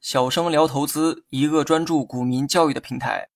小生聊投资，一个专注股民教育的平台。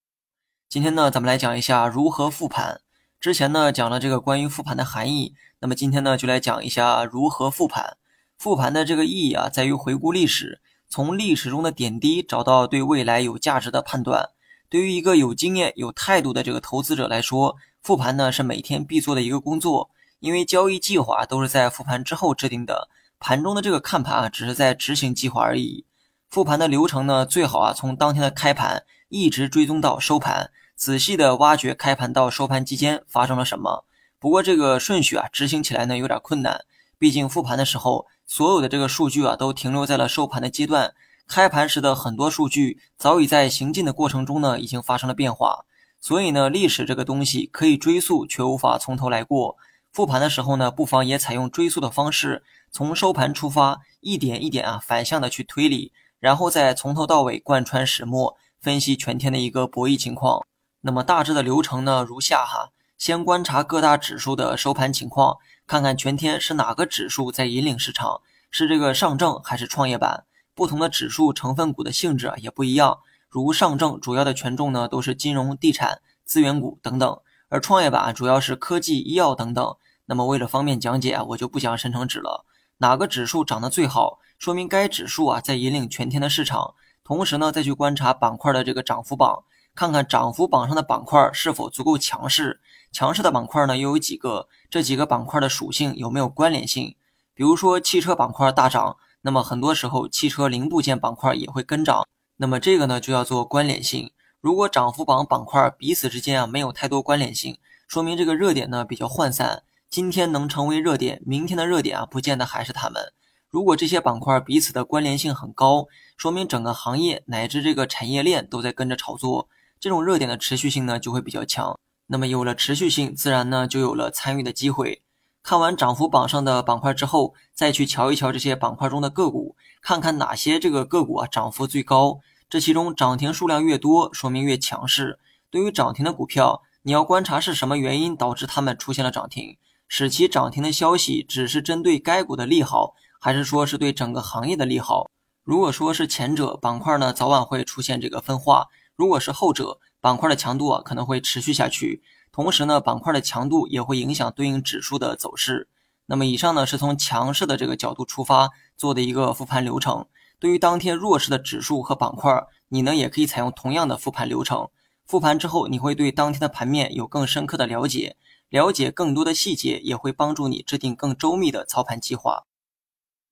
今天呢，咱们来讲一下如何复盘。之前呢，讲了这个关于复盘的含义，那么今天呢，就来讲一下如何复盘。复盘的这个意义啊，在于回顾历史，从历史中的点滴找到对未来有价值的判断。对于一个有经验、有态度的这个投资者来说，复盘呢是每天必做的一个工作，因为交易计划都是在复盘之后制定的，盘中的这个看盘啊，只是在执行计划而已。复盘的流程呢，最好啊从当天的开盘一直追踪到收盘，仔细的挖掘开盘到收盘期间发生了什么。不过这个顺序啊执行起来呢有点困难，毕竟复盘的时候所有的这个数据啊都停留在了收盘的阶段，开盘时的很多数据早已在行进的过程中呢已经发生了变化。所以呢历史这个东西可以追溯，却无法从头来过。复盘的时候呢，不妨也采用追溯的方式，从收盘出发，一点一点啊反向的去推理。然后再从头到尾贯穿始末，分析全天的一个博弈情况。那么大致的流程呢，如下哈：先观察各大指数的收盘情况，看看全天是哪个指数在引领市场，是这个上证还是创业板？不同的指数成分股的性质啊也不一样。如上证主要的权重呢都是金融、地产、资源股等等，而创业板主要是科技、医药等等。那么为了方便讲解啊，我就不讲深成指了。哪个指数涨得最好？说明该指数啊在引领全天的市场，同时呢再去观察板块的这个涨幅榜，看看涨幅榜上的板块是否足够强势，强势的板块呢又有几个？这几个板块的属性有没有关联性？比如说汽车板块大涨，那么很多时候汽车零部件板块也会跟涨，那么这个呢就要做关联性。如果涨幅榜板块彼此之间啊没有太多关联性，说明这个热点呢比较涣散，今天能成为热点，明天的热点啊不见得还是他们。如果这些板块彼此的关联性很高，说明整个行业乃至这个产业链都在跟着炒作，这种热点的持续性呢就会比较强。那么有了持续性，自然呢就有了参与的机会。看完涨幅榜上的板块之后，再去瞧一瞧这些板块中的个股，看看哪些这个个股啊涨幅最高。这其中涨停数量越多，说明越强势。对于涨停的股票，你要观察是什么原因导致它们出现了涨停，使其涨停的消息只是针对该股的利好。还是说是对整个行业的利好。如果说是前者，板块呢早晚会出现这个分化；如果是后者，板块的强度啊可能会持续下去。同时呢，板块的强度也会影响对应指数的走势。那么以上呢是从强势的这个角度出发做的一个复盘流程。对于当天弱势的指数和板块，你呢也可以采用同样的复盘流程。复盘之后，你会对当天的盘面有更深刻的了解，了解更多的细节，也会帮助你制定更周密的操盘计划。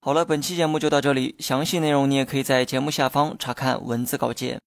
好了，本期节目就到这里，详细内容你也可以在节目下方查看文字稿件。